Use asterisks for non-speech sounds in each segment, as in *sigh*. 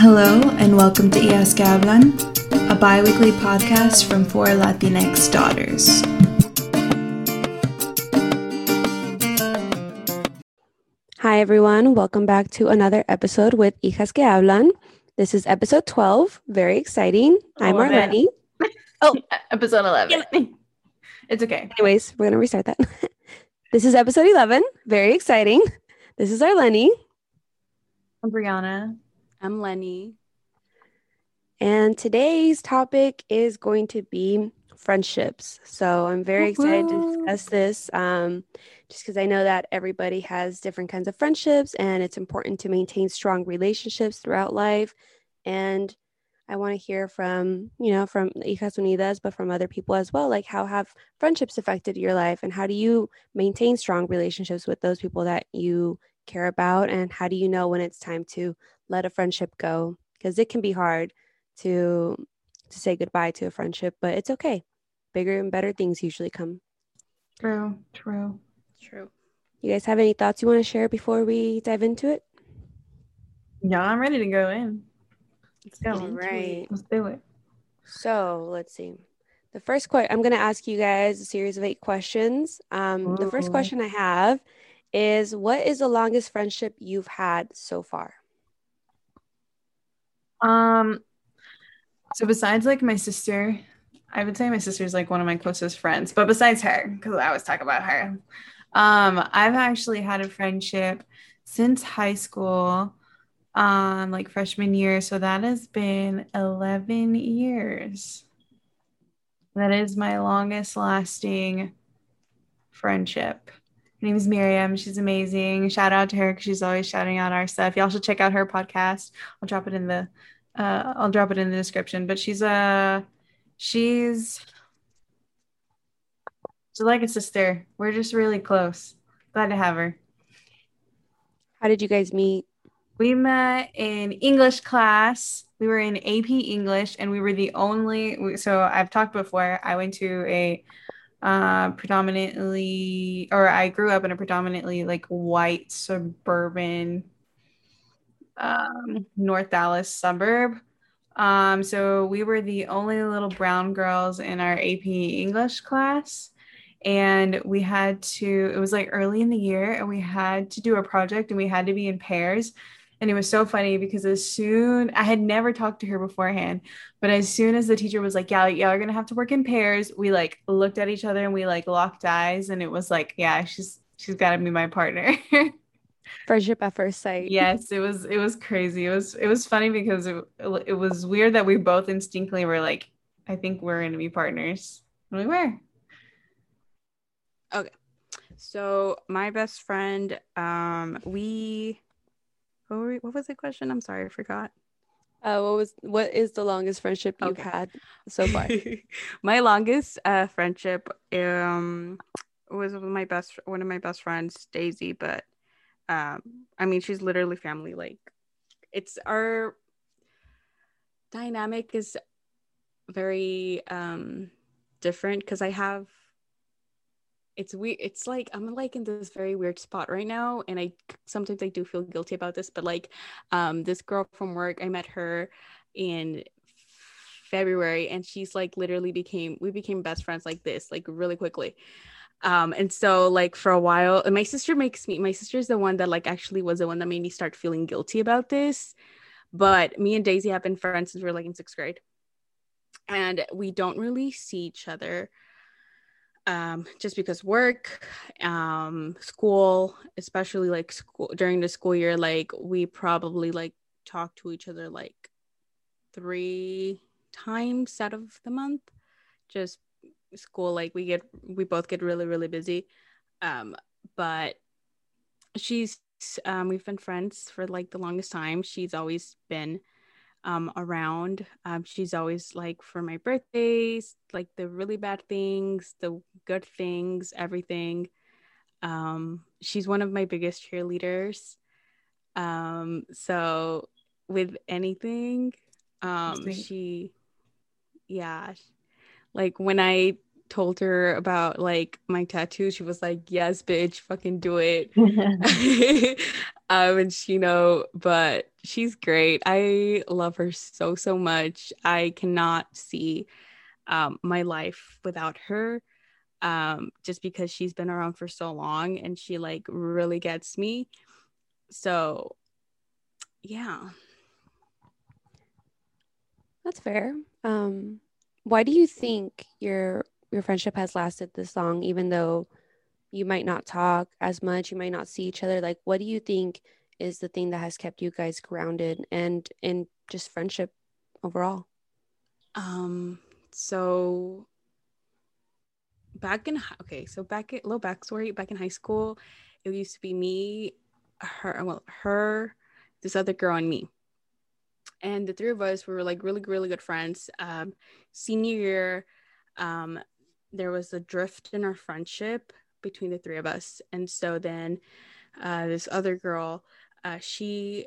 Hello, and welcome to Hijas Hablan, a bi weekly podcast from four Latinx daughters. Hi, everyone. Welcome back to another episode with Hijas que Hablan. This is episode 12. Very exciting. I'm Arleni. *laughs* Oh, episode 11. *laughs* It's okay. Anyways, we're going to restart that. *laughs* this is episode 11. Very exciting. This is Arleni. I'm Brianna. I'm Lenny. And today's topic is going to be friendships. So I'm very excited to discuss this um, just because I know that everybody has different kinds of friendships and it's important to maintain strong relationships throughout life. And I want to hear from, you know, from Hijas Unidas, but from other people as well. Like, how have friendships affected your life? And how do you maintain strong relationships with those people that you care about? And how do you know when it's time to let a friendship go because it can be hard to to say goodbye to a friendship, but it's okay. Bigger and better things usually come. True, true, true. You guys have any thoughts you want to share before we dive into it? Yeah, I'm ready to go in. Let's go. All right. Let's do it. So let's see. The first question I'm going to ask you guys a series of eight questions. Um, the first question I have is What is the longest friendship you've had so far? Um, so besides like my sister, I would say my sister is like one of my closest friends, but besides her, because I always talk about her, um, I've actually had a friendship since high school, um, like freshman year. So that has been 11 years. That is my longest lasting friendship. Her name is Miriam. She's amazing. Shout out to her because she's always shouting out our stuff. Y'all should check out her podcast. I'll drop it in the uh, I'll drop it in the description. But she's a uh, she's she's like a sister. We're just really close. Glad to have her. How did you guys meet? We met in English class. We were in AP English, and we were the only. So I've talked before. I went to a uh, predominantly, or I grew up in a predominantly like white suburban um, North Dallas suburb. Um, so we were the only little brown girls in our AP English class. And we had to, it was like early in the year, and we had to do a project and we had to be in pairs. And it was so funny because as soon I had never talked to her beforehand, but as soon as the teacher was like, "Yeah, y'all are gonna have to work in pairs," we like looked at each other and we like locked eyes, and it was like, "Yeah, she's she's got to be my partner." *laughs* Friendship at first sight. Yes, it was it was crazy. It was it was funny because it it was weird that we both instinctively were like, "I think we're gonna be partners," and we were. Okay, so my best friend, um, we what, were, what was the question? I'm sorry, I forgot. Uh, what was what is the longest friendship you've okay. had so far? *laughs* my longest uh, friendship um was with my best one of my best friends, Daisy. But um, I mean, she's literally family. Like, it's our dynamic is very um different because I have it's weird it's like i'm like in this very weird spot right now and i sometimes i do feel guilty about this but like um this girl from work i met her in february and she's like literally became we became best friends like this like really quickly. Um and so like for a while my sister makes me my sister's the one that like actually was the one that made me start feeling guilty about this but me and daisy have been friends since we are like in sixth grade. And we don't really see each other um, just because work, um, school, especially like school during the school year, like we probably like talk to each other like three times out of the month. Just school, like we get we both get really really busy. Um, but she's um, we've been friends for like the longest time. She's always been um, around. Um, she's always like for my birthdays, like the really bad things, the good things, everything. Um, she's one of my biggest cheerleaders. Um, so with anything, um, she, yeah, like when I told her about like my tattoo, she was like, "Yes, bitch, fucking do it." *laughs* *laughs* um, and she, you know, but she's great. I love her so so much. I cannot see um, my life without her. Um, just because she's been around for so long and she like really gets me. So, yeah. That's fair. Um, why do you think your your friendship has lasted this long, even though you might not talk as much, you might not see each other? Like, what do you think is the thing that has kept you guys grounded and in just friendship overall? Um, so back in okay, so back at little backstory, back in high school, it used to be me, her, well, her, this other girl, and me. And the three of us we were like really really good friends. Um, senior year um, there was a drift in our friendship between the three of us. And so then uh, this other girl uh, she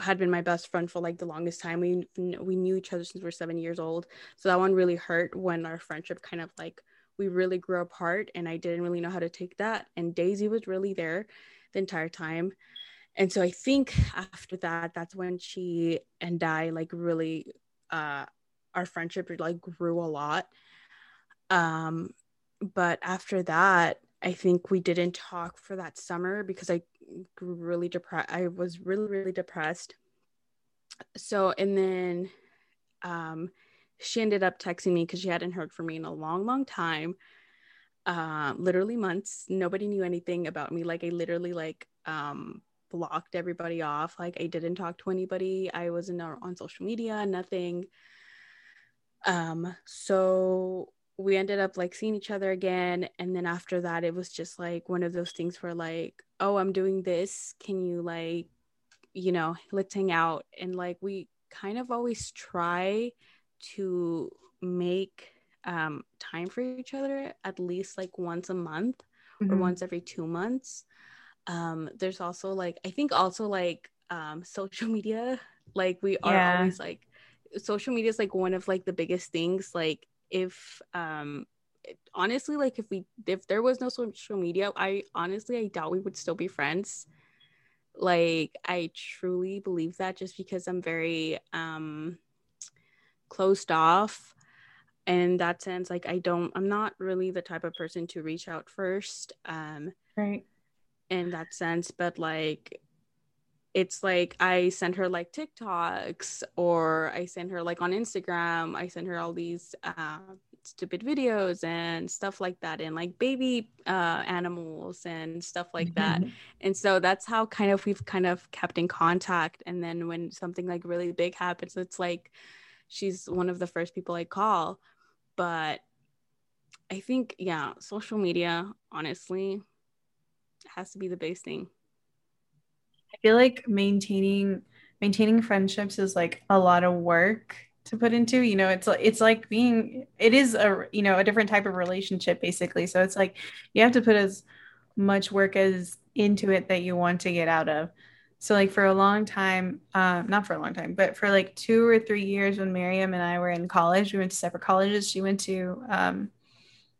had been my best friend for like the longest time. We we knew each other since we were seven years old. So that one really hurt when our friendship kind of like we really grew apart and i didn't really know how to take that. And daisy was really there the entire time. And so i think after that that's when she and i like really uh our friendship like grew a lot. Um but after that i think we didn't talk for that summer because i really depressed i was really really depressed so and then um she ended up texting me because she hadn't heard from me in a long long time uh, literally months nobody knew anything about me like i literally like um blocked everybody off. Like I didn't talk to anybody. I wasn't on social media, nothing. Um, so we ended up like seeing each other again. And then after that, it was just like one of those things where like, oh, I'm doing this. Can you like, you know, let's hang out. And like we kind of always try to make um time for each other at least like once a month mm-hmm. or once every two months um there's also like i think also like um social media like we are yeah. always like social media is like one of like the biggest things like if um honestly like if we if there was no social media i honestly i doubt we would still be friends. Like i truly believe that just because i'm very um closed off. In that sense like i don't i'm not really the type of person to reach out first um right. in that sense. But like it's like I send her like TikToks or I send her like on Instagram. I send her all these uh, stupid videos and stuff like that, and like baby uh, animals and stuff like that. Mm-hmm. And so that's how kind of we've kind of kept in contact. And then when something like really big happens, it's like she's one of the first people I call. But I think, yeah, social media, honestly, has to be the base thing. Feel like maintaining maintaining friendships is like a lot of work to put into you know it's it's like being it is a you know a different type of relationship basically. So it's like you have to put as much work as into it that you want to get out of. So like for a long time um, not for a long time but for like two or three years when miriam and i were in college we went to separate colleges. She went to um,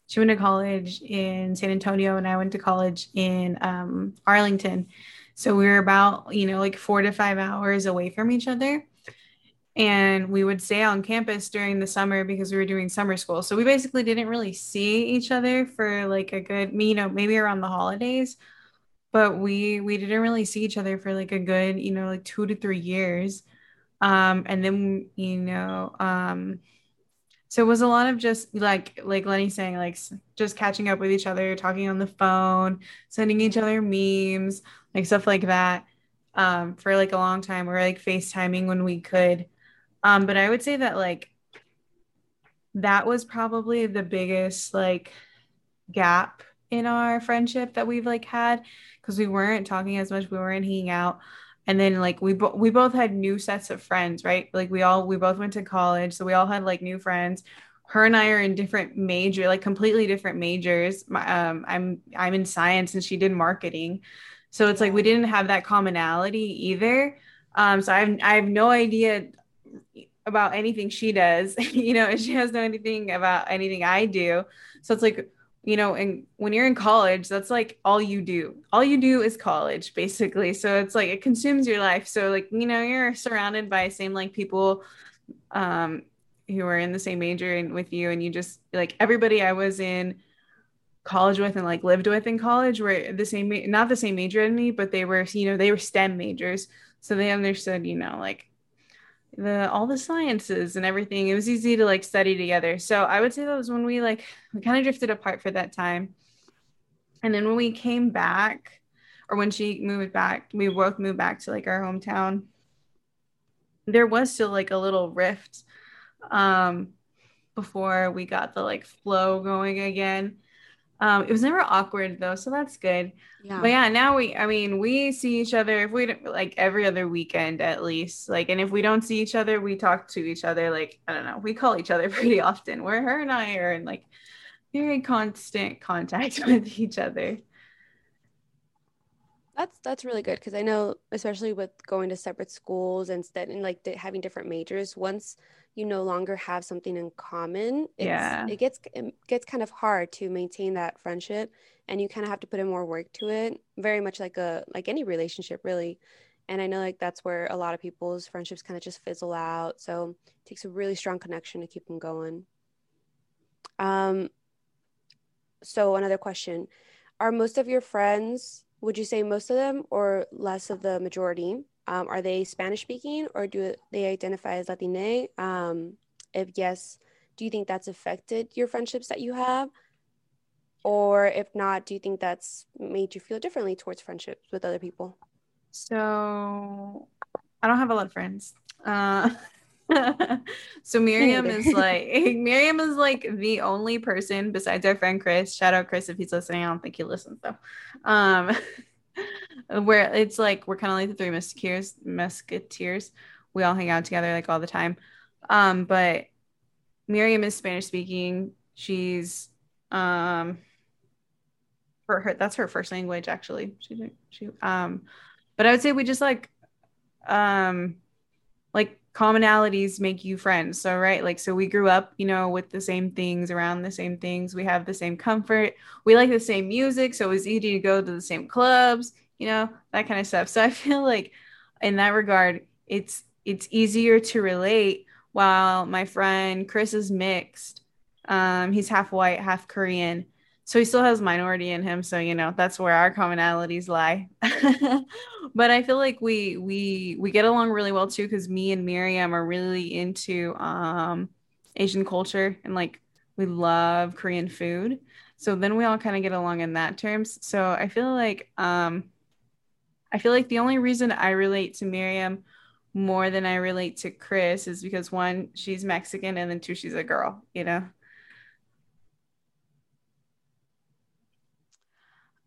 she went to college in San Antonio and I went to college in um, Arlington. So we were about, you know, like four to five hours away from each other. And we would stay on campus during the summer because we were doing summer school. So we basically didn't really see each other for like a good, you know, maybe around the holidays. But we we didn't really see each other for like a good, you know, like two to three years. Um, and then, you know, um, so it was a lot of just like like Lenny saying like just catching up with each other, talking on the phone, sending each other memes, like stuff like that. Um, for like a long time, or like FaceTiming when we could. Um, but I would say that like that was probably the biggest like gap in our friendship that we've like had because we weren't talking as much, we weren't hanging out and then like we bo- we both had new sets of friends right? Like we all we both went to college so we all had like new friends. Her and I are in different major like completely different majors. My, um I'm I'm in science and she did marketing. So it's like we didn't have that commonality either. Um so I have I have no idea about anything she does. *laughs* You know and she has no anything about anything I do. So it's like you know, and when you're in college, that's like all you do. All you do is college, basically. So it's like it consumes your life. So like, you know, you're surrounded by same like people um who are in the same major and with you and you just like everybody I was in college with and like lived with in college were the same not the same major as me, but they were, you know, they were STEM majors. So they understood, you know, like the all the sciences and everything. It was easy to like study together. So I would say that was when we like we kind of drifted apart for that time. And then when we came back, or when she moved back, we both moved back to like our hometown. There was still like a little rift um before we got the like flow going again. Um, it was never awkward though, so that's good. Yeah. But yeah, now we, I mean, we see each other if we like every other weekend at least. Like, and if we don't see each other, we talk to each other. Like, I don't know, we call each other *laughs* pretty often. Where her and I are in like very constant contact *laughs* with each other. That's that's really good because I know, especially with going to separate schools and and like having different majors. Once you no longer have something in common yeah. it gets it gets kind of hard to maintain that friendship and you kind of have to put in more work to it very much like a like any relationship really. And i know like that's where a lot of people's friendships kind of just fizzle out so it takes a really strong connection to keep them going. Um so another question are most of your friends would you say most of them or less of the majority um, are they Spanish speaking or do they identify as Latine? Um, if yes, do you think that's affected your friendships that you have? Or if not, do you think that's made you feel differently towards friendships with other people? So I don't have a lot of friends. Uh, *laughs* so Miriam is like *laughs* Miriam is like the only person besides our friend Chris. Shout out Chris if he's listening. I don't think he listens though. Um, *laughs* where it's like we're kind of like the three musketeers musketeers. We all hang out together like all the time. Um but miriam is spanish speaking. She's um for her that's her first language actually. She she um but i would say we just like um like commonalities make you friends so right? Like so we grew up you know with the same things around the same things. We have the same comfort. We like the same music so it was easy to go to the same clubs you know, that kind of stuff. So I *laughs* feel like in that regard, it's it's easier to relate while my friend Chris is mixed. Um, he's half white, half Korean. So he still has minority in him. So, you know, that's where our commonalities lie. *laughs* but I feel like we we we get along really well too because me and Miriam are really into um Asian culture and like we love Korean food. So then we all kind of get along in that terms. So I feel like um I feel like the only reason I relate to Miriam more than I relate to Chris is because one, she's Mexican, and then two, she's a girl, you know?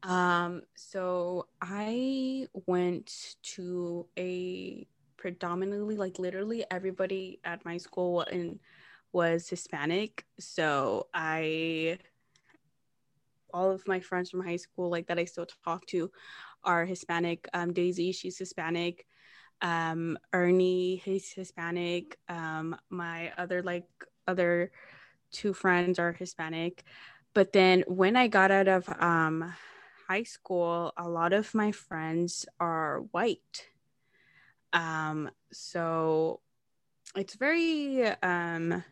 Um, so I went to a predominantly like literally everybody at my school and was Hispanic. So I all of my friends from high school like that I still talk to are Hispanic. Um, Daisy, she's Hispanic. Um, Ernie, he's Hispanic. Um, my other like other two friends are Hispanic. But then when I got out of um, high school, a lot of my friends are white. Um, so it's very um,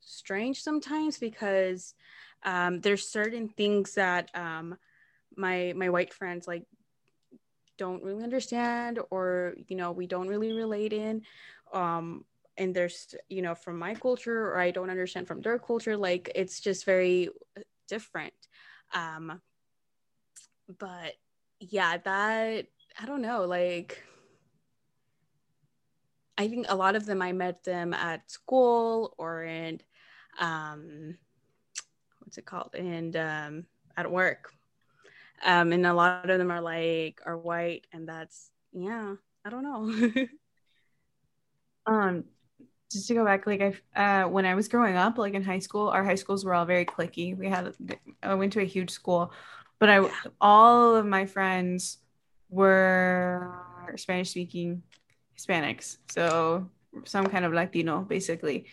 strange sometimes because um, there's certain things that um, my my white friends like don't really understand or you know we don't really relate in um and there's you know from my culture or i don't understand from their culture like it's just very different. Um but yeah that i don't know like i think a lot of them i met them at school or in um what's it called? And um at work um and a lot of them are like are white and that's yeah i don't know. *laughs* Um just to go back like i uh when i was growing up like in high school our high schools were all very clicky we had i went to a huge school but i all of my friends were spanish speaking hispanics so some kind of latino basically.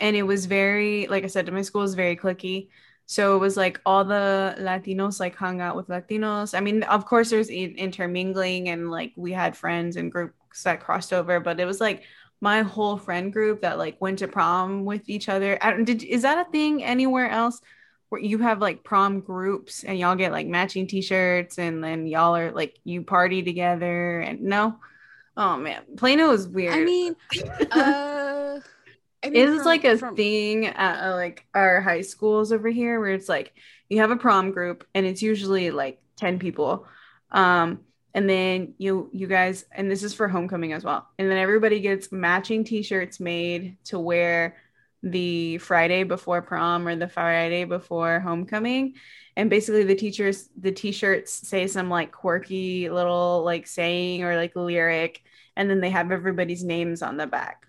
And it was very like i said my school was very clicky So it was like all the Latinos like hung out with Latinos. I mean, of course, there's intermingling and like we had friends and groups that crossed over, but it was like my whole friend group that like went to prom with each other. did is that a thing anywhere else where you have like prom groups and y'all get like matching t-shirts and then y'all are like you party together and no? Oh man, Plano is weird. I mean, *laughs* uh I mean, it's from, like a from... thing at uh, like our high schools over here where it's like you have a prom group and it's usually like 10 people. Um, and then you you guys and this is for homecoming as well. And then everybody gets matching t-shirts made to wear the Friday before prom or the Friday before homecoming. And basically the teachers the t-shirts say some like quirky little like saying or like lyric and then they have everybody's names on the back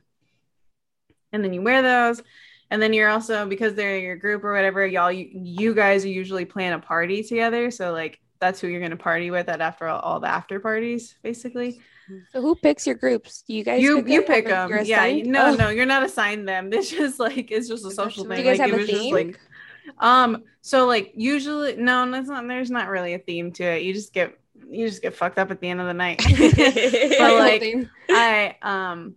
and then you wear those. And then you're also because they're your group or whatever y'all you, you guys are usually plan a party together. So like that's who you're going to party with at after all, all, the after parties basically. So who picks your groups? Do you guys you pick you pick them. yeah no oh. no you're not assigned them. *laughs* It's just like it's just a social thing. Do you guys like, have a theme? like um so like usually no that's not there's not really a theme to it. You just get you just get fucked up at the end of the night. *laughs* *laughs* But like i um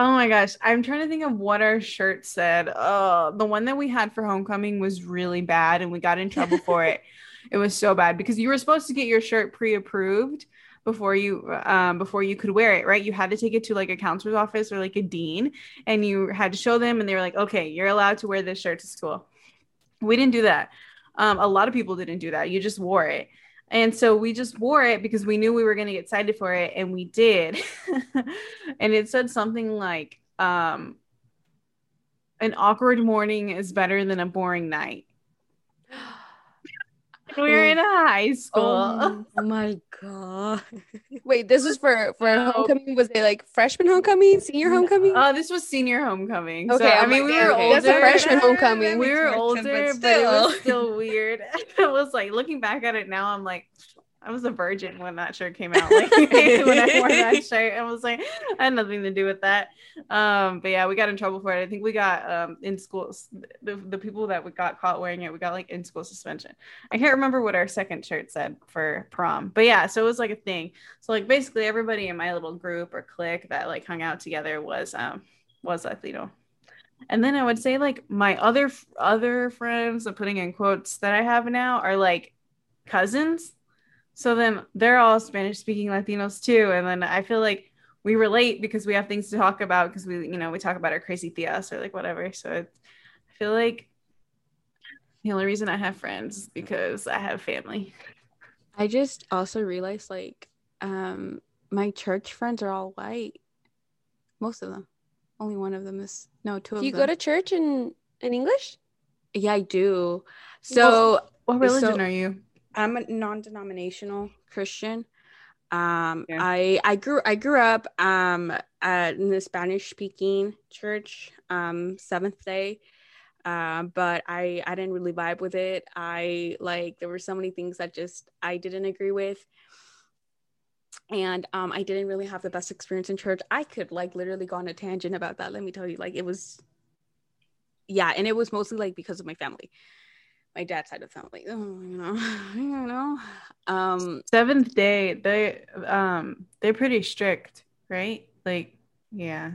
Oh my gosh, I'm trying to think of what our shirt said. Oh, the one that we had for homecoming was really bad and we got in trouble for it. *laughs* It was so bad because you were supposed to get your shirt pre-approved before you um before you could wear it, right? You had to take it to like a counselor's office or like a dean and you had to show them and they were like, "Okay, you're allowed to wear this shirt to school." We didn't do that. Um, a lot of people didn't do that. You just wore it. And so we just wore it because we knew we were going to get cited for it and we did. *laughs* and it said something like um an awkward morning is better than a boring night. We were in a high school. Oh *laughs* my god! Wait, this was for for homecoming. Was it like freshman homecoming, senior homecoming? Oh, uh, this was senior homecoming. Okay, so, I mean we were okay. older. That's a freshman *laughs* homecoming. We were older, but, but, it was still weird. *laughs* it was like looking back at it now, I'm like, I was a virgin when that shirt came out. Like *laughs* when I wore that *laughs* shirt, I was like, I had nothing to do with that. Um, but yeah, we got in trouble for it. I think we got um in school the, the people that we got caught wearing it, we got like in school suspension. I can't remember what our second shirt said for prom, but yeah, so it was like a thing. So like basically everybody in my little group or clique that like hung out together was um was Latino. And then I would say like my other other friends, I'm putting in quotes that I have now are like cousins so then they're all Spanish speaking Latinos too. And then I feel like we relate because we have things to talk about because we, you know, we talk about our crazy tias or like whatever. So I feel like the only reason I have friends is because I have family. I just also realized like um my church friends are all white. Most of them. Only one of them is no two do of you them. go to church in in English? Yeah, I do. So what religion so, are you? I'm a non-denominational Christian. Um, yeah. I I grew I grew up um at, in the Spanish speaking church, um, Seventh Day. Uh, but I I didn't really vibe with it. I like there were so many things that just I didn't agree with, and um, I didn't really have the best experience in church. I could like literally go on a tangent about that. Let me tell you, like it was, yeah, and it was mostly like because of my family my dad's side of the family. Oh, you know, *laughs* you know. Um, Seventh Day, they um they're pretty strict, right? Like, yeah.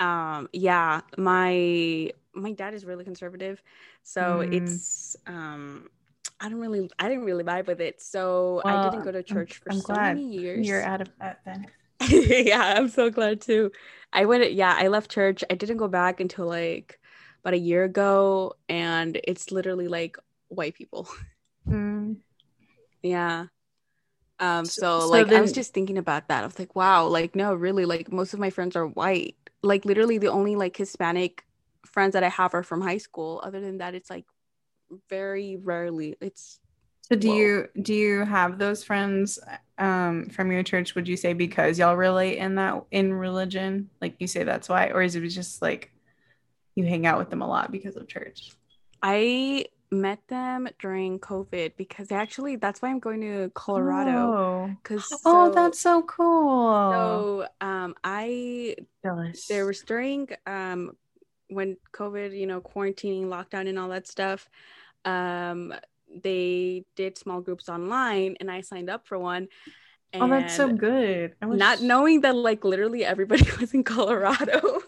Um, yeah. My my dad is really conservative, so mm. it's um. I don't really, I didn't really vibe with it, so well, I didn't go to church I'm, for I'm so many years. You're out of that then. *laughs* yeah, I'm so glad too. I went, yeah, I left church. I didn't go back until like about a year ago and it's literally like white people. *laughs* Mm. yeah. Um so, so like then- i was just thinking about that. I was like wow like no really like most of my friends are white. Like literally the only like hispanic friends that i have are from high school. Other than that it's like very rarely it's so do whoa. you do you have those friends um from your church would you say because y'all relate in that in religion? Like you say that's why or is it just like you hang out with them a lot because of church? I met them during COVID because actually that's why I'm going to Colorado. Because oh. oh, that's so cool. So um, I jealous. There was during um when COVID, you know, quarantining, lockdown, and all that stuff, um, they did small groups online, and I signed up for one. oh, that's so good. Wish- Not knowing that, like, literally everybody *laughs* was in Colorado.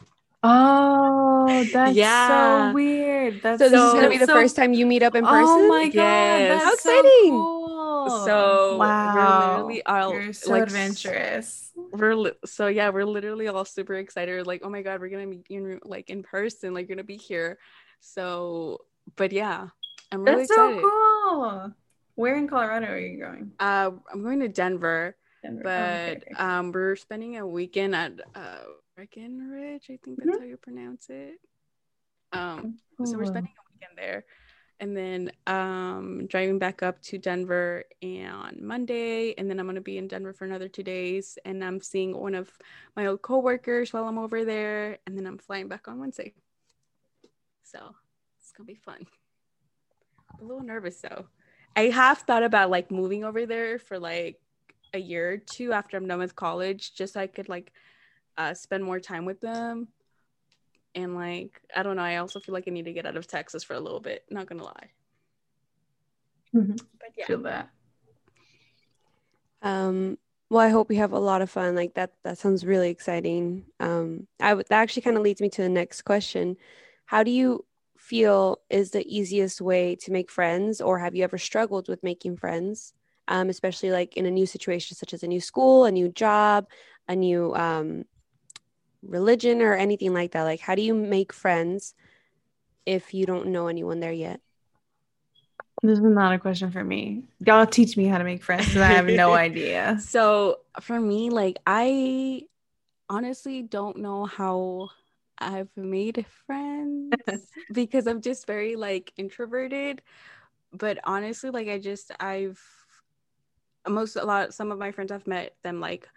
Oh, that's Yeah. so weird. That's So this is gonna be the so- first time you meet up in person. Oh my god, Yes. that's How so exciting. cool. So, we're wow, literally all, you're so like, adventurous. we're li- so yeah we're literally all super excited like oh my god we're gonna be in like in person like you're gonna be here so but yeah i'm really That's so cool. Where in Colorado are you going? uh i'm going to denver Denver. Oh, but okay. um we're spending a weekend at uh breckenridge i think that's how you pronounce it. Um so we're spending a weekend there. And then um driving back up to denver on monday and then i'm going to be in denver for another two days and i'm seeing one of my old coworkers while i'm over there and then i'm flying back on wednesday. So it's going to be fun. A little nervous though. I have thought about like moving over there for like a year or two after i'm done with college just so i could like uh, spend more time with them and like i don't know i also feel like i need to get out of texas for a little bit not gonna lie Mhm. but yeah Feel that. Um, well, I hope we have a lot of fun. Like that, that sounds really exciting. Um, I would that actually kind of leads me to the next question. How do you feel is the easiest way to make friends, or have you ever struggled with making friends? Um, especially like in a new situation, such as a new school, a new job, a new um, religion, or anything like that. Like, how do you make friends if you don't know anyone there yet? This is not a question for me. Y'all teach me how to make friends because I have no *laughs* idea. so for me like i honestly don't know how i've made friends *laughs* because i'm just very like introverted but honestly like i just i've most a lot some of my friends i've met them like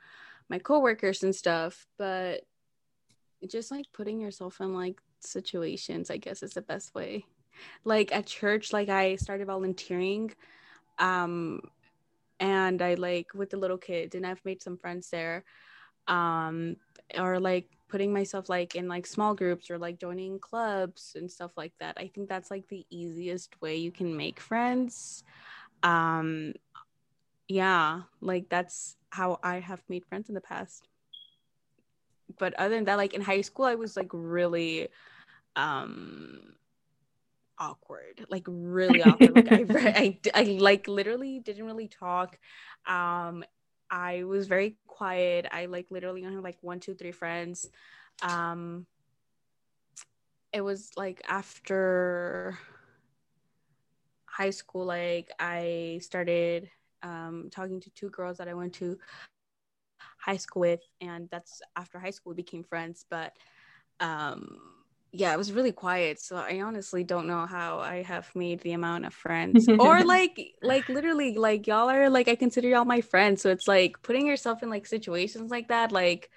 my coworkers and stuff but just like putting yourself in like situations i guess is the best way. Like at church like i started volunteering um and i like with the little kids and i've made some friends there um or like putting myself like in like small groups or like joining clubs and stuff like that. I think that's like the easiest way you can make friends. Um yeah like that's how i have made friends in the past but other than that like in high school i was like really um awkward like really awkward. Like I, *laughs* I i like literally didn't really talk. Um i was very quiet. I like literally only had like one two three friends. Um it was like after high school like i started um talking to two girls that i went to high school with and that's after high school we became friends but um yeah it was really quiet so i honestly don't know how i have made the amount of friends. *laughs* Or like like literally like y'all are like i consider y'all my friends so it's like putting yourself in like situations like that like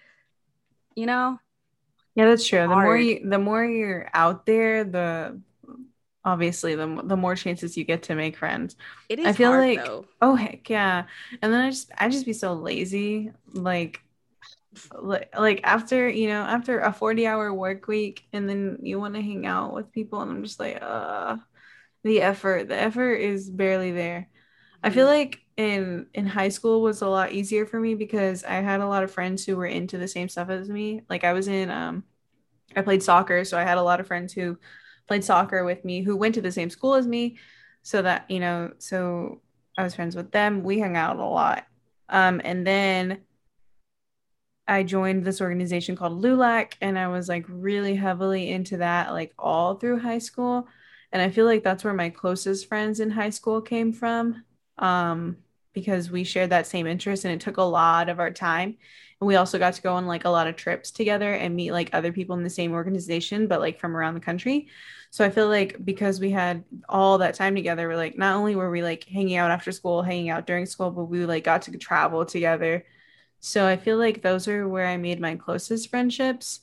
you know? Yeah, that's true. The more you, the more you're out there, the obviously the the more chances you get to make friends. it is I feel hard, like though. oh heck yeah. And then I just I just be so lazy. Like like like after, you know, after a 40 hour work week and then you want to hang out with people and I'm just like, uh the effort. The effort is barely there. I feel like in in high school was a lot easier for me because I had a lot of friends who were into the same stuff as me. Like I was in um I played soccer, so I had a lot of friends who played soccer with me who went to the same school as me so that, you know, so I was friends with them. We hung out a lot. Um and then I joined this organization called LULAC and I was like really heavily into that like all through high school. And I feel like that's where my closest friends in high school came from. Um, because we shared that same interest and it took a lot of our time. And we also got to go on like a lot of trips together and meet like other people in the same organization, but like from around the country. So I feel like because we had all that time together, we're like not only were we like hanging out after school, hanging out during school, but we like got to travel together. So I feel like those are where I made my closest friendships.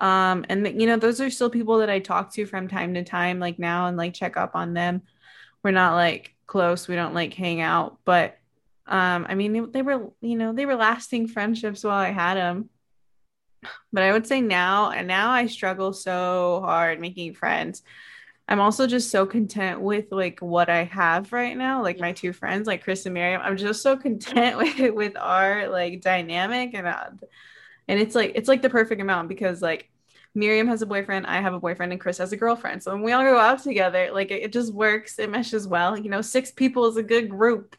Um, and you know, those are still people that I talk to from time to time, like now and like check up on them. We're not like close, we don't like hang out, but um, I mean, they were, you know, they were lasting friendships while I had them. but I would say now, and now I struggle so hard making friends. I'm also just so content with like what I have right now, like my two friends, like Chris and Miriam. I'm just so content *laughs* with with our like dynamic and uh, and it's like it's like the perfect amount because like Miriam has a boyfriend, I have a boyfriend, and Chris has a girlfriend. So when we all go out together, like it, it just works, it meshes well. You know, six people is a good group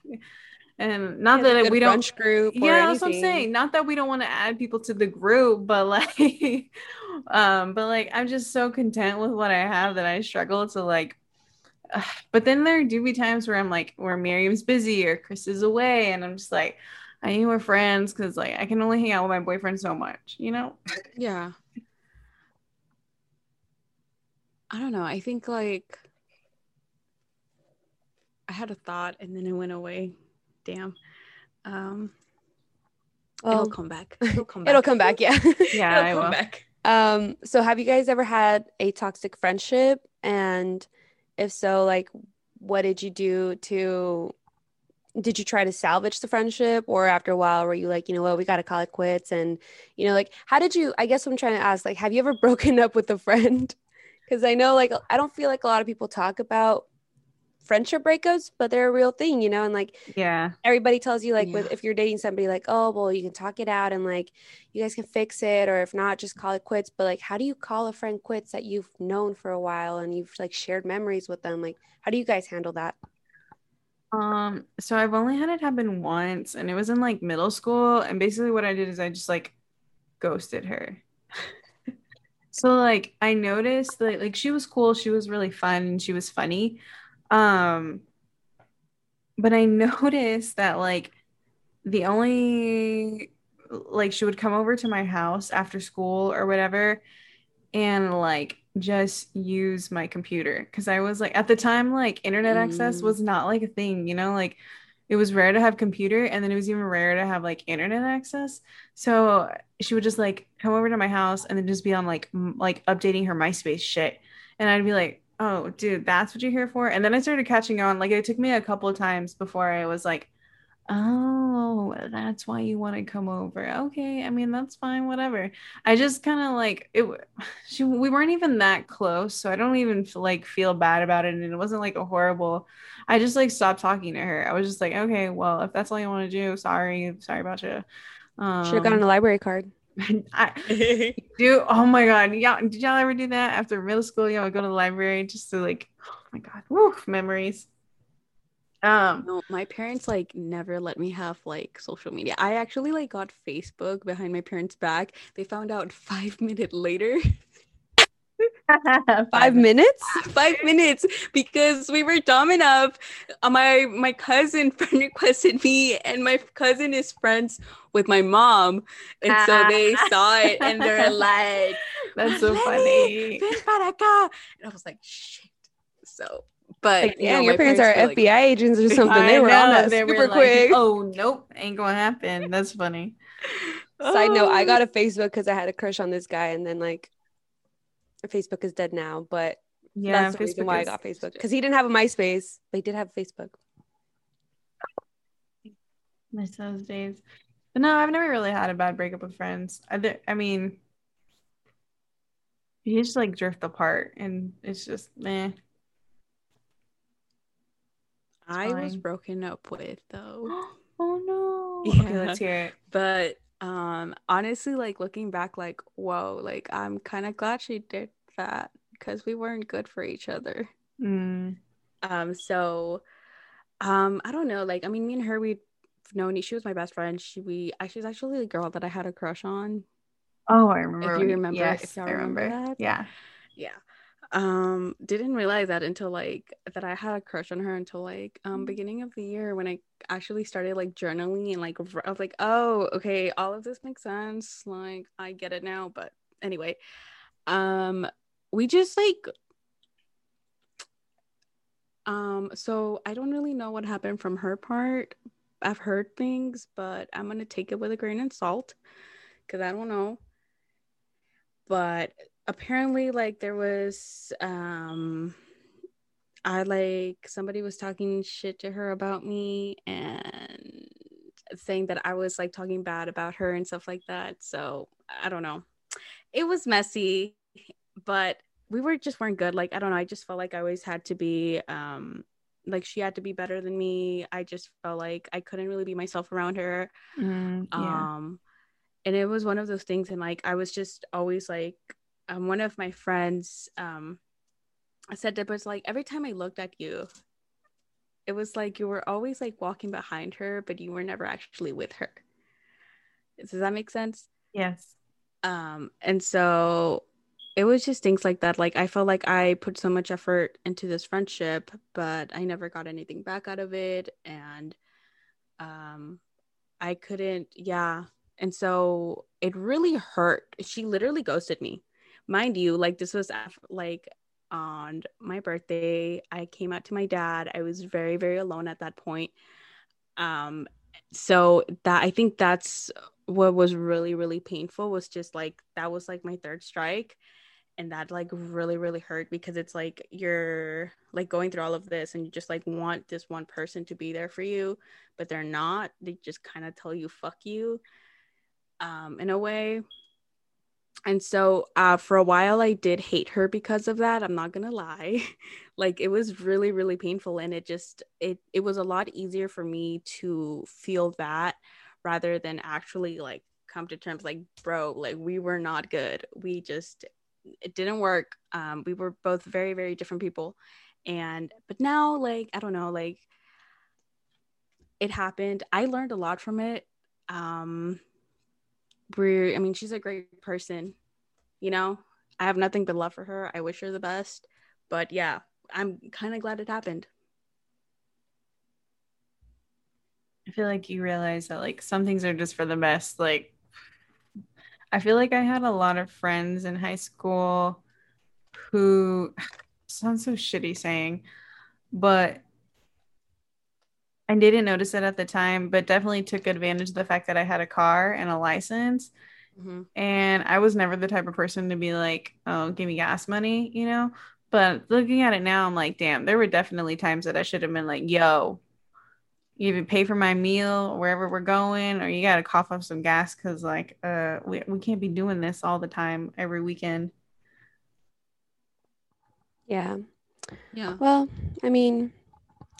and not yeah, that we don't group yeah that's what i'm saying. not that we don't want to add people to the group but *laughs* like um but like i'm just so content with what i have that i struggle to like uh, *sighs* but then there do be times where i'm like where miriam's busy or chris is away and i'm just like i need more friends because like i can only hang out with my boyfriend so much you know? Yeah. I don't know. I think like i had a thought and then it went away damn. Um, well, *laughs* it'll come back. It'll come back. it'll come back. Yeah. *laughs* yeah, it'll I come will. back. Um, so have you guys ever had a toxic friendship? And if so, like, what did you do to? Did you try to salvage the friendship, or after a while, were you like, you know what, we got to call it quits? And you know, like, how did you? I guess I'm trying to ask, like, have you ever *laughs* broken up with a friend? Because I know, like, I don't feel like a lot of people talk about friendship breakups, but they're a real thing, you know. And like, yeah, everybody tells you like, yeah. with if you're dating somebody, like, oh, well, you can talk it out and like, you guys can fix it, or if not, just call it quits. But like, how do you call a friend quits that you've known for a while and you've like shared memories with them? Like, how do you guys handle that? Um, so I've only had it happen once, and it was in like middle school. And basically, what I did is I just like ghosted her. *laughs* so like I noticed that like she was cool, she was really fun, and she was funny um, but I *laughs* noticed that like the only like she would come over to my house after school or whatever and like just use my computer because I was like at the time like internet mm. access was not like a thing, you know, like it was rare to have computer and then it was even rare to have like internet access. So she would just like come over to my house and then just be on like m- like updating her MySpace shit. And I'd be like, oh dude that's what you're here for? And then i started catching on like it took me a couple of times before i was like oh that's why you want to come over. Okay i mean that's fine whatever. I just kind of like it *sighs* she we weren't even that close so i don't even feel, like feel bad about it and it wasn't like a horrible i just like stopped talking to her. I was just like okay well if that's all you want to do sorry sorry about you um, should have gotten a library card *laughs* I *laughs* do. Oh my god, yeah. Did y'all ever do that after middle school? Y'all would go to the library just to like, *gasps* oh my god, woo, memories. Um, no, my parents like never let me have like social media. I actually like got Facebook behind my parents' back. They found out *laughs* five minutes later. Five minutes? five minutes. Because we were dumb enough. Uh, my my cousin *laughs* friend requested me and my cousin is friends with my mom. And so they saw it and they're *laughs* like that's so funny. and i was like shit. So but like, you yeah, know, your parents, parents are FBI like, agents or *laughs* something. I they were on that super were quick. Oh nope, ain't gonna happen. That's funny. Side note: I got a Facebook because I had a crush on this guy, and then like Facebook is dead now, but yeah, that's the Facebook reason why is... I got Facebook because he didn't have a MySpace, but he did have Facebook. Miss those days, but no, I've never really had a bad breakup with friends. I, th- I mean, you just like drift apart, and it's just meh. I was broken up with though. *gasps* oh no! *laughs* Yeah. Okay, let's hear it. But um honestly like looking back like whoa like i'm kind of glad she did that because we weren't good for each other. Mm. um so um i don't know like i mean me and her we've known she was my best friend. She we she's actually the girl that i had a crush on. Oh i remember if you remember yes if i remember, remember that. Yeah. Yeah um didn't realize that until like that i had a crush on her until like um mm. beginning of the year when i actually started like journaling and like i was like oh okay all of this makes sense like i get it now but anyway um we just like um so i don't really know what happened from her part i've heard things but i'm gonna take it with a grain of salt because i don't know but apparently like there was um I like somebody was talking shit to her about me and saying that I was like talking bad about her and stuff like that. So I don't know. it was messy, but we were just weren't good. Like I don't know, I just felt like I always had to be um like she had to be better than me. I just felt like I couldn't really be myself around her. Mm, yeah. Um and it was one of those things and like I was just always like um one of my friends um I said it was like every time I looked at you, it was like you were always like walking behind her, but you were never actually with her. Does that make sense? yes. Um, and so it was just things like that. Like I felt like I put so much effort into this friendship, but I never got anything back out of it. And um I couldn't, yeah. And so it really hurt. She literally ghosted me. Mind you, like this was like on my birthday. I came out to my dad. I was very, very alone at that point. Um, so that I think that's what was really, really painful was just like that was like my third strike. And that like really, really hurt because it's like you're like going through all of this and you just like want this one person to be there for you, but they're not. They just kind of tell you fuck you um in a way and so uh for a while i did hate her because of that i'm not gonna lie. *laughs* Like it was really really painful and it just it it was a lot easier for me to feel that rather than actually like come to terms like bro like we were not good. We just it didn't work. Um we were both very very different people and but now like i don't know like it happened. I learned a lot from it um we're i mean she's a great person you know? I have nothing but love for her. I wish her the best. But yeah i'm kind of glad it happened. I feel like you realize that like some things are just for the best. Like I feel like I had a lot of friends in high school who *sighs* sounds so shitty saying, but I didn't notice it at the time, but definitely took advantage of the fact that I had a car and a license. mm-hmm. And I was never the type of person to be like, oh, give me gas money, you know? But looking at it now, I'm like, damn, there were definitely times that I should have been like, yo, you either pay for my meal wherever we're going, or you got to cough up some gas because, like, uh, we, we can't be doing this all the time every weekend. Yeah. yeah Well, I mean,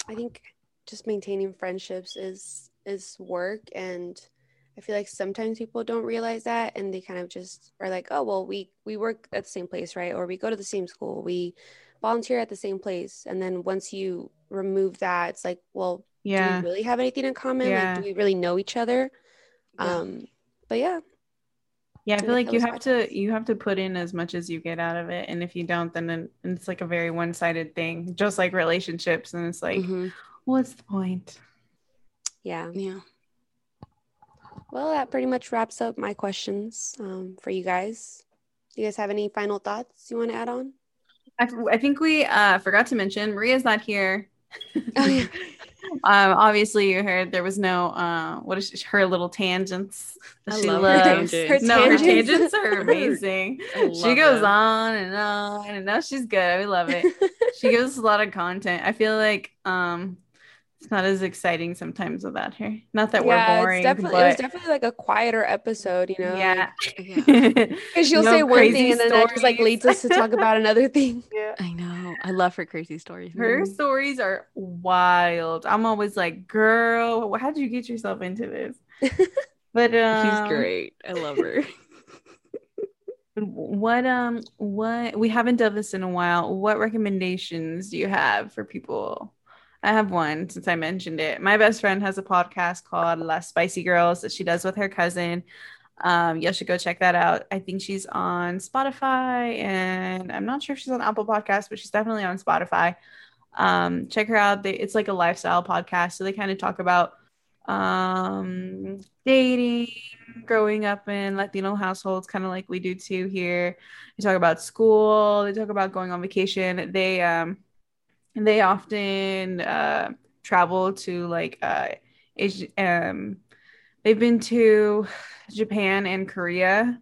I think just maintaining friendships is is work and I feel like sometimes people don't realize that and they kind of just are like, "Oh, well, we we work at the same place, right? Or we go to the same school. We volunteer at the same place." And then once you remove that, it's like, "Well, Yeah. do we really have anything in common? Yeah. Like, do we really know each other?" Yeah. Um, but yeah, Yeah, I feel like you have to you have to put in as much as you get out of it, and if you don't, then it's like a very one-sided thing, just like relationships. And it's like, Mhm. What's the point? yeah. yeah Well, that pretty much wraps up my questions um, for you guys. Do you guys have any final thoughts you want to add on? I, I think we uh, forgot to mention Maria's not here. *laughs* Oh, yeah. *laughs* um, obviously, you heard there was no uh, what is she, her little tangents that I she love her loves. tangents. Her no, her tangents. tangents are *laughs* amazing. She goes them. on and on, and now she's good. We love it. she gives us a lot of content. I feel like um, it's not as exciting sometimes without her. Not that yeah, we're boring, it's definitely it was definitely like a quieter episode, you know. yeah. yeah *laughs* because she'll No say one crazy thing and then that just like leads us to talk about another thing. *laughs* yeah. i know i love her crazy stories Her Mhm. stories are wild. I'm always like, girl, how'd you get yourself into this? *laughs* But um, she's great i love her What um what we haven't done this in a while. What recommendations do you have for people? I have one since I mentioned it. My best friend has a podcast called Las Spicy Girls that she does with her cousin. Um, you should go check that out. I think she's on Spotify and I'm not sure if she's on Apple Podcasts, but she's definitely on Spotify. Um, check her out. They, it's like a lifestyle podcast, so they kind of talk about um dating, growing up in Latino households, kind of like we do too here. They talk about school, they talk about going on vacation. They um they often uh travel to like uh Asia, um they've been to Japan and Korea.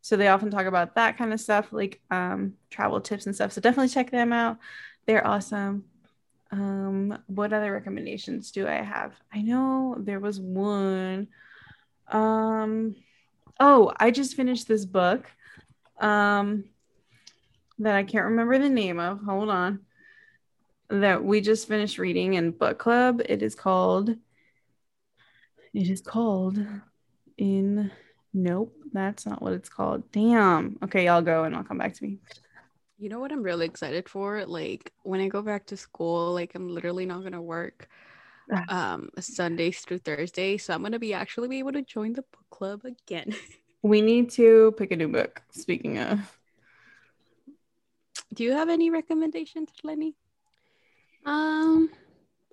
So they often talk about that kind of stuff, like um travel tips and stuff. So definitely check them out. They're awesome. Um, what other recommendations do I have? I know there was one. Um, oh, I just finished this book um that I can't remember the name of. Hold on. That we just finished reading in book club. It is called it is called in nope, that's not what it's called. Damn. Okay, y'all go and I'll come back to me. You know what I'm really excited for? Like when I go back to school, like I'm literally not gonna work *sighs* um Sundays through Thursday. So I'm gonna be actually be able to join the book club again. *laughs* We need to pick a new book. Speaking of Do you have any recommendations, Lenny? Um,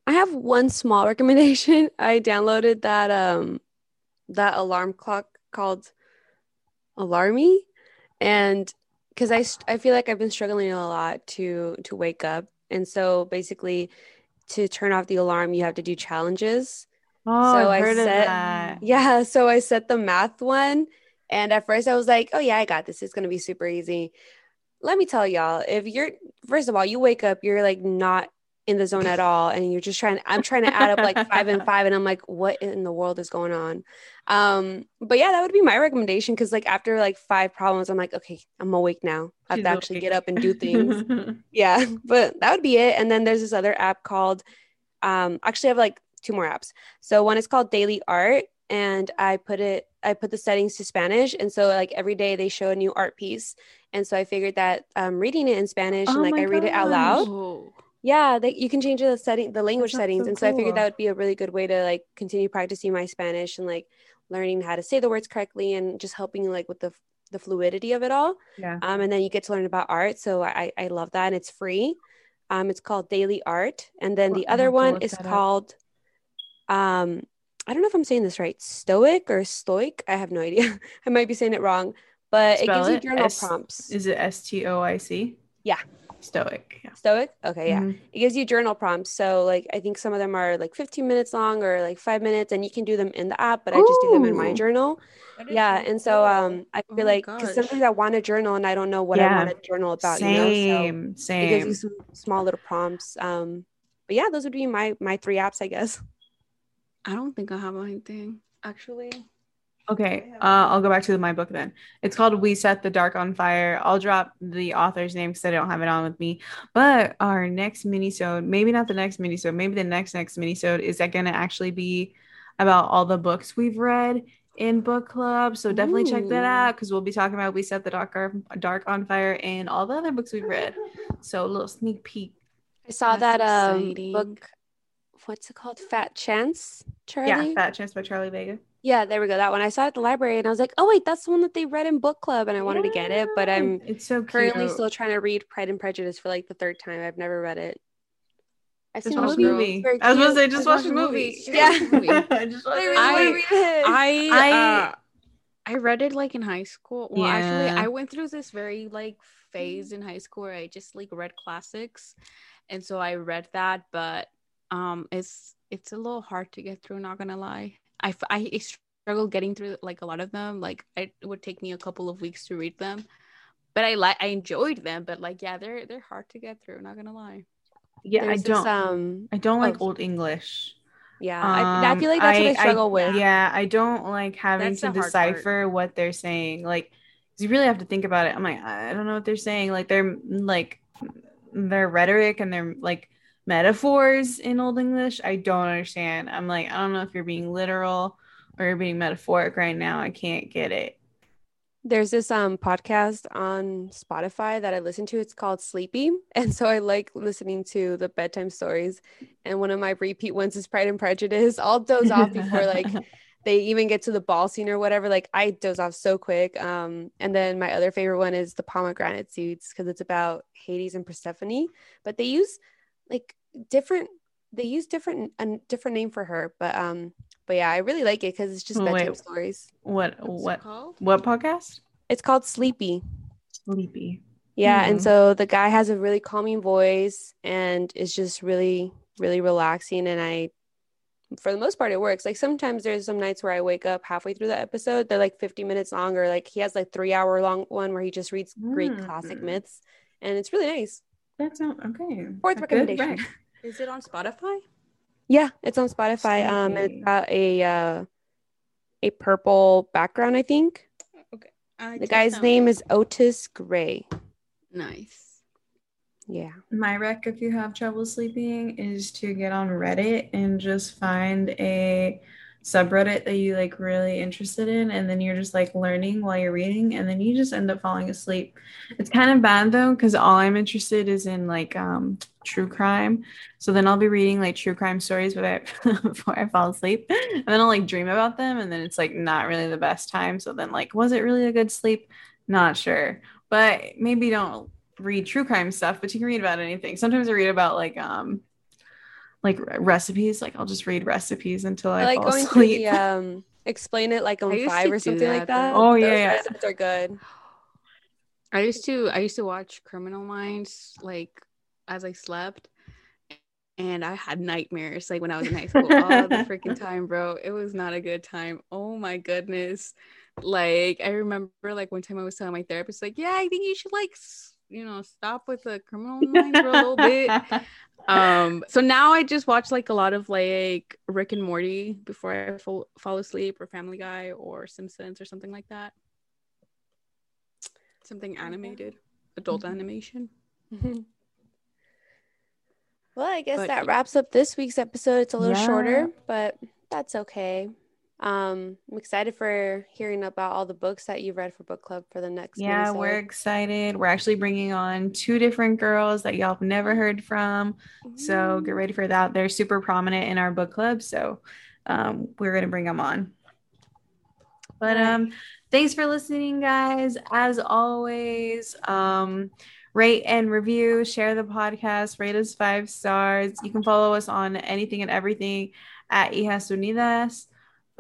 I have one small *laughs* recommendation. I downloaded that um that alarm clock called Alarmy, and because I I feel like I've been struggling a lot to to wake up, and so basically to turn off the alarm, you have to do challenges. Oh, So I heard of set- that. Yeah, so I set the math one, and at first I was like, "Oh yeah, I got this. It's gonna be super easy." Let me tell y'all, if you're first of all, you wake up, you're like not in the zone at all, and you're just trying. I'm trying to add up like five and *laughs* five, and I'm like, "What in the world is going on?" Um, but yeah, that would be my recommendation because like after like five problems, I'm like, "Okay, I'm awake now. I have She's to actually get up and do *laughs* things." yeah *laughs* but that would be it and then there's this other app called um actually i have like two more apps so one is called daily art and i put it i put the settings to spanish and so like every day they show a new art piece and so i figured that um reading it in spanish Oh and like i read it out loud yeah that you can change the setting the language sounds settings so and so i figured that would be a really good way to like continue practicing my spanish and like learning how to say the words correctly and just helping like with the the fluidity of it all yeah. um, and then you get to learn about art. So I, I love that, and it's free. Um, it's called Daily Art, and then the other one is that up. called, um, I don't know if I'm saying this right, Stoic or Stoic. I have no idea. *laughs* I might be saying it wrong, but Spell it gives you journal S- prompts. Is it S T O I C? Yeah. Stoic. Yeah. Stoic. Okay, yeah. Mhm. It gives you journal prompts. So like I think some of them are like 15 minutes long or like five minutes, and you can do them in the app. But I just do them in my journal. Yeah, and so um, I Oh feel my like because sometimes I want to journal and I don't know what I want to journal about. You know, so Same. it gives you some small little prompts. Um, but yeah, those would be my my three apps, I guess. I don't think I have anything actually. Okay, uh, I'll go back to my book then. It's called We Set the Dark on Fire. I'll drop the author's name because I don't have it on with me. But our next minisode, maybe not the next minisode, maybe the next next minisode, is that going to actually be about all the books we've read in book club? So definitely check that out because we'll be talking about We Set the Dark Ar- Dark on Fire and all the other books we've read. So a little sneak peek. I saw That's that um book. What's it called? Fat Chance, Charlie. Yeah, Fat Chance by Charlie Vega. Yeah, there we go. That one. I saw it at the library, and I was like, oh wait, that's the one that they read in book club, and I wanted to get it, but I'm it's so currently still trying to read Pride and Prejudice for like the third time. I've never read it. I've Just seen watch the the movie. movie. I was going to say, just I watch watched the the movie. movie. Yeah. *laughs* just watch I the really I- wanna read it. I I- uh, I read it like in high school. Well, Yeah. actually, I went through this very like phase in high school where I just like read classics, and so I read that, but um, it's it's a little hard to get through. Not gonna lie, I I struggle getting through like a lot of them. Like it would take me a couple of weeks to read them, but I like I enjoyed them. But like yeah, they're they're hard to get through. Not gonna lie. Yeah, I There's this, don't. um, I don't like oh, old English. yeah, I, I Um, feel like that's what I I- struggle with. Yeah, I don't like having That's to hard part. decipher what they're saying. Like, you really have to think about it. I'm like, I don't know what they're saying. Like, they're like their rhetoric and their like metaphors in old English. I don't understand. I'm like, I don't know if you're being literal or you're being metaphoric right now. I can't get it. There's this um podcast on Spotify that I listen to. It's called Sleepy, *laughs* and so I like listening to the bedtime stories. And one of my repeat ones is Pride and Prejudice. I'll doze off before like *laughs* they even get to the ball scene or whatever. Like I doze off so quick. Um, and then my other favorite one is the pomegranate seeds because it's about Hades and Persephone, but they use like different. They use different a different name for her, but um, but yeah, I really like it because it's just bedtime wait. stories. what What's what called? what podcast? It's called Sleepy. Sleepy. Yeah, Hmm. and so the guy has a really calming voice and is just really, really relaxing. And I, for the most part, it works. Like sometimes there's some nights where I wake up halfway through the episode. They're like 50 minutes longer like he has like three hour long one where he just reads Greek classic Mm. myths, and it's really nice. That's not okay. Fourth A recommendation. Is it on Spotify? Yeah, it's on Spotify. Um, it's got a uh, a purple background, I think. I The guy's out. name is Otis Gray. nice. Yeah. My rec, if you have trouble sleeping, is to get on Reddit and just find a subreddit that you like really interested in, and then you're just like learning while you're reading, and then you just end up falling asleep. It's kind of bad though, because all I'm interested is in like um true crime. So then I'll be reading like true crime stories before I, *laughs* before I fall asleep, and then I'll like dream about them, and then it's like not really the best time. So then like, was it really a good sleep? Not sure, but maybe don't read true crime stuff, but you can read about anything. Sometimes I read about like um like recipes. Like I'll just read recipes until I, I like fall going through asleep. the um explain it like on five or do something like that, that. Oh, yeah, Those yeah. recipes are good. I used to I used to watch Criminal Minds like as I slept. And I had nightmares like when I was in high school *laughs* all the freaking time, bro. It was not a good time. Oh my goodness. Like I remember like one time I was telling my therapist, like, yeah, I think you should like s- you know, stop with the criminal mind for a little bit. *laughs* Um, so now I just watch like a lot of like Rick and Morty before I fall, fall asleep, or Family Guy, or Simpsons, or something like that. Something animated, adult Mhm. animation. *laughs* well, I guess But- that wraps up this week's episode. It's a little Yeah. shorter, but that's okay. Um, I'm excited for hearing about all the books that you've read for book club for the next. yeah, we're excited. We're actually bringing on two different girls that y'all have never heard from. So get ready for that. They're super prominent in our book club. So um, we're going to bring them on. But um, thanks for listening, guys. As always, um, rate and review, share the podcast, rate us five stars. You can follow us on anything and everything at Hijas Unidas.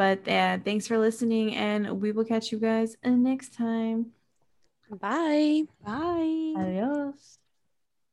But uh, thanks for listening, and we will catch you guys next time. Bye. Bye. Adios.